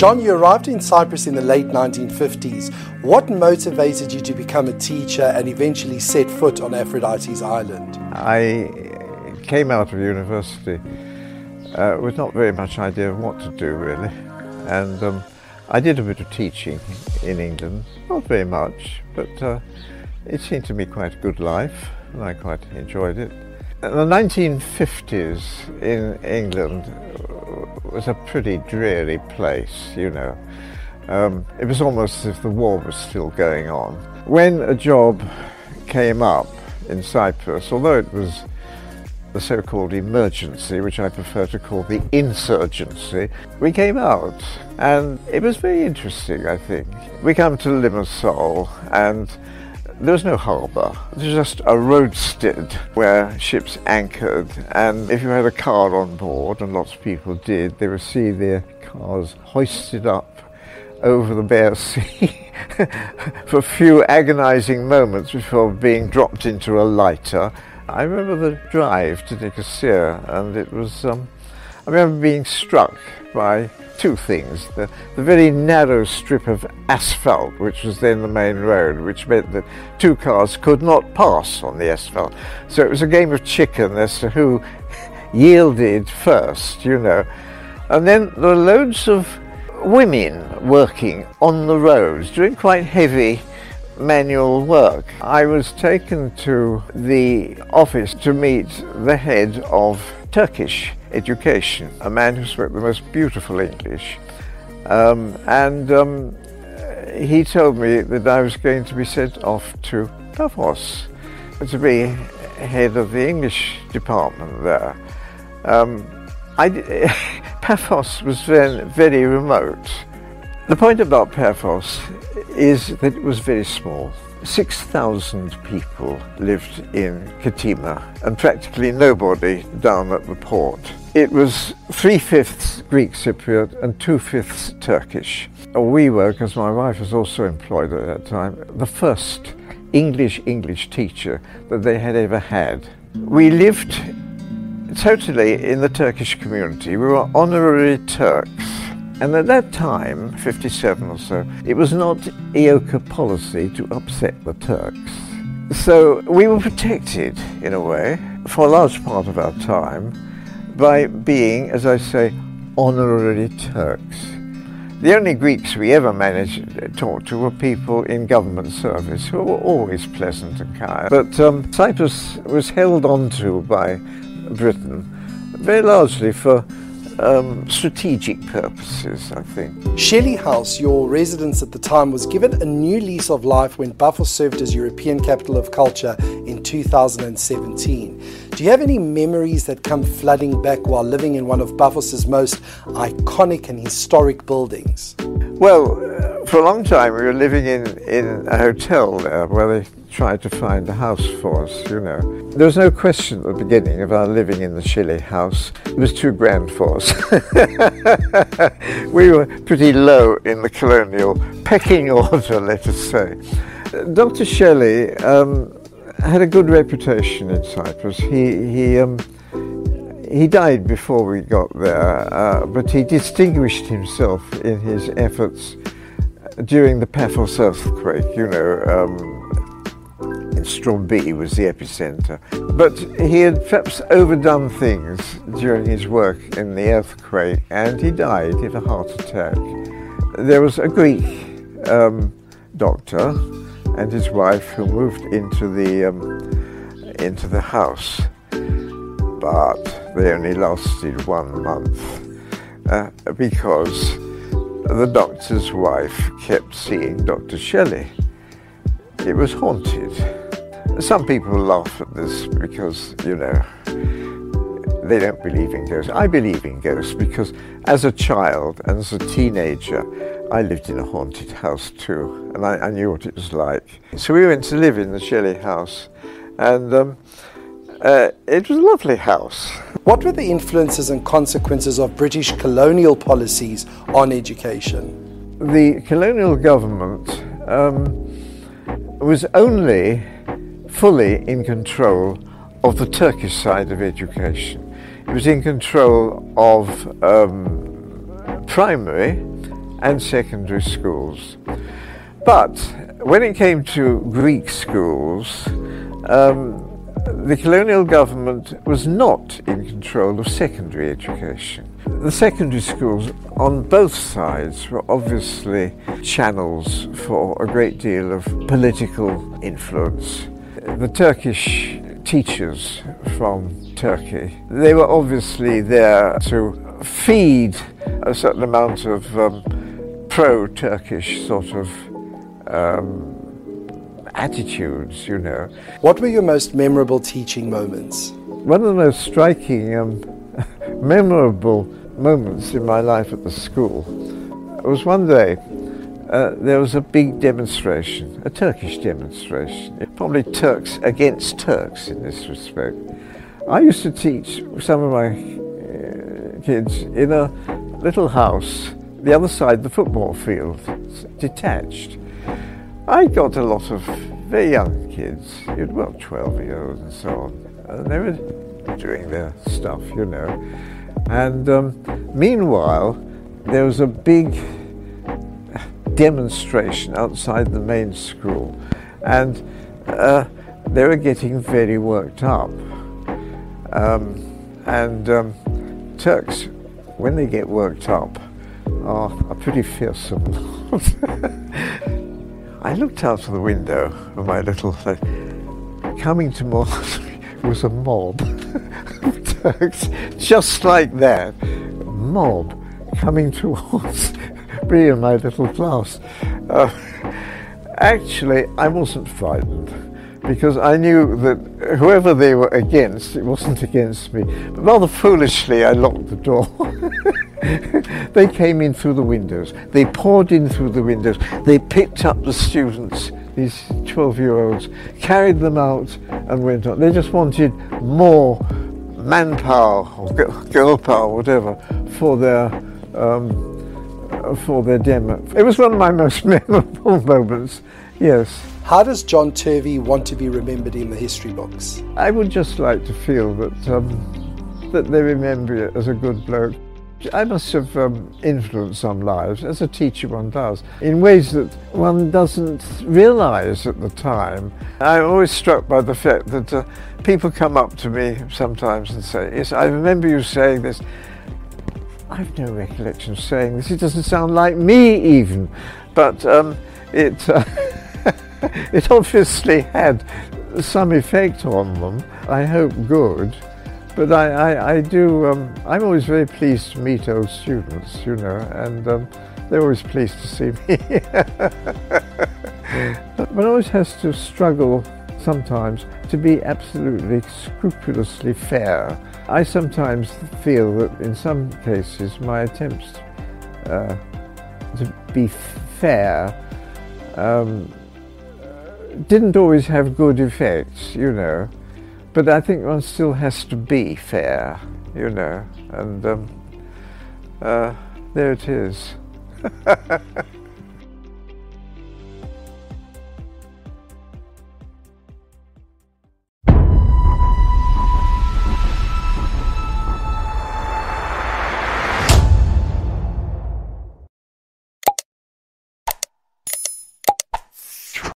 John, you arrived in Cyprus in the late 1950s. What motivated you to become a teacher and eventually set foot on Aphrodite's Island? I came out of university uh, with not very much idea of what to do, really. And um, I did a bit of teaching in England, not very much, but uh, it seemed to me quite a good life, and I quite enjoyed it. In the 1950s in England was a pretty dreary place, you know. Um, it was almost as if the war was still going on. When a job came up in Cyprus, although it was the so-called emergency, which I prefer to call the insurgency, we came out and it was very interesting, I think. We came to Limassol and there was no harbour. There was just a roadstead where ships anchored, and if you had a car on board, and lots of people did, they would see their cars hoisted up over the bare sea for a few agonizing moments before being dropped into a lighter. I remember the drive to Nicosia, and it was, um, I remember being struck by two things. The, the, very narrow strip of asphalt, which was then the main road, which meant that two cars could not pass on the asphalt. So it was a game of chicken as to who yielded first, you know. And then there were loads of women working on the roads, doing quite heavy manual work. I was taken to the office to meet the head of Turkish education, a man who spoke the most beautiful English. Um, and um, he told me that I was going to be sent off to Paphos to be head of the English department there. Um, I, Paphos was then very remote. The point about Paphos is that it was very small. 6,000 people lived in Ktima and practically nobody down at the port. It was three fifths Greek Cypriot and two fifths Turkish. We were, because my wife was also employed at that time, the first English English teacher that they had ever had. We lived totally in the Turkish community. We were honorary Turks. And at that time, 57 or so, it was not EOKA policy to upset the Turks. So we were protected, in a way, for a large part of our time by being, as I say, honorary Turks. The only Greeks we ever managed to talk to were people in government service who were always pleasant and kind. But um, Cyprus was held onto by Britain very largely for um, strategic purposes, I think. Shelley House, your residence at the time, was given a new lease of life when Paphos served as European Capital of Culture in 2017. Do you have any memories that come flooding back while living in one of Paphos's most iconic and historic buildings? Well, uh, for a long time we were living in, in a hotel there where they tried to find a house for us, you know. There was no question at the beginning of our living in the Shelley house. It was too grand for us. we were pretty low in the colonial pecking order, let us say. Dr. Shelley um, had a good reputation in Cyprus. He, he, um, he died before we got there, uh, but he distinguished himself in his efforts during the Paphos earthquake, you know, um, Stroumbi was the epicenter. But he had perhaps overdone things during his work in the earthquake and he died of a heart attack. There was a Greek um, doctor and his wife who moved into the, um, into the house, but they only lasted one month uh, because the doctor's wife kept seeing Dr. Shelley. It was haunted. Some people laugh at this because, you know, they don't believe in ghosts. I believe in ghosts because as a child and as a teenager, I lived in a haunted house too, and I, I knew what it was like. So we went to live in the Shelley house, and um, uh, it was a lovely house. What were the influences and consequences of British colonial policies on education? The colonial government um, was only fully in control of the Turkish side of education. It was in control of um, primary and secondary schools. But when it came to Greek schools, um, the colonial government was not in control of secondary education. The secondary schools on both sides were obviously channels for a great deal of political influence. The Turkish teachers from Turkey, they were obviously there to feed a certain amount of um, pro Turkish sort of um, attitudes, you know. What were your most memorable teaching moments? One of the most striking, um, memorable moments in my life at the school was one day uh, there was a big demonstration, a Turkish demonstration, probably Turks against Turks in this respect. I used to teach some of my uh, kids in a little house, the other side of the football field, detached. I got a lot of very young kids, well, 12 year olds and so on, and they were doing their stuff, you know. And um, meanwhile, there was a big demonstration outside the main school, and uh, they were getting very worked up. Um, and um, Turks, when they get worked up, are, are pretty fearsome. I looked out of the window of my little uh, coming towards me was a mob of Turks, just like that. Mob coming towards me and my little class. Uh, actually, I wasn't frightened because I knew that whoever they were against, it wasn't against me. But rather foolishly, I locked the door. they came in through the windows. They poured in through the windows. They picked up the students, these 12 year olds, carried them out, and went on. They just wanted more manpower or girl power, whatever, for their. Um, for their demo. It was one of my most memorable moments, yes. How does John Turvey want to be remembered in the history books? I would just like to feel that, um, that they remember it as a good bloke. I must have um, influenced some lives, as a teacher one does, in ways that one doesn't realise at the time. I'm always struck by the fact that uh, people come up to me sometimes and say, Yes, I remember you saying this. I've no recollection of saying this. It doesn't sound like me, even. But um, it, uh, it obviously had some effect on them. I hope good. But I, I, I do, um, I'm always very pleased to meet old students, you know, and um, they're always pleased to see me. but one always has to struggle sometimes to be absolutely scrupulously fair. I sometimes feel that in some cases my attempts uh, to be fair um, didn't always have good effects, you know. But I think one still has to be fair, you know, and um, uh, there it is.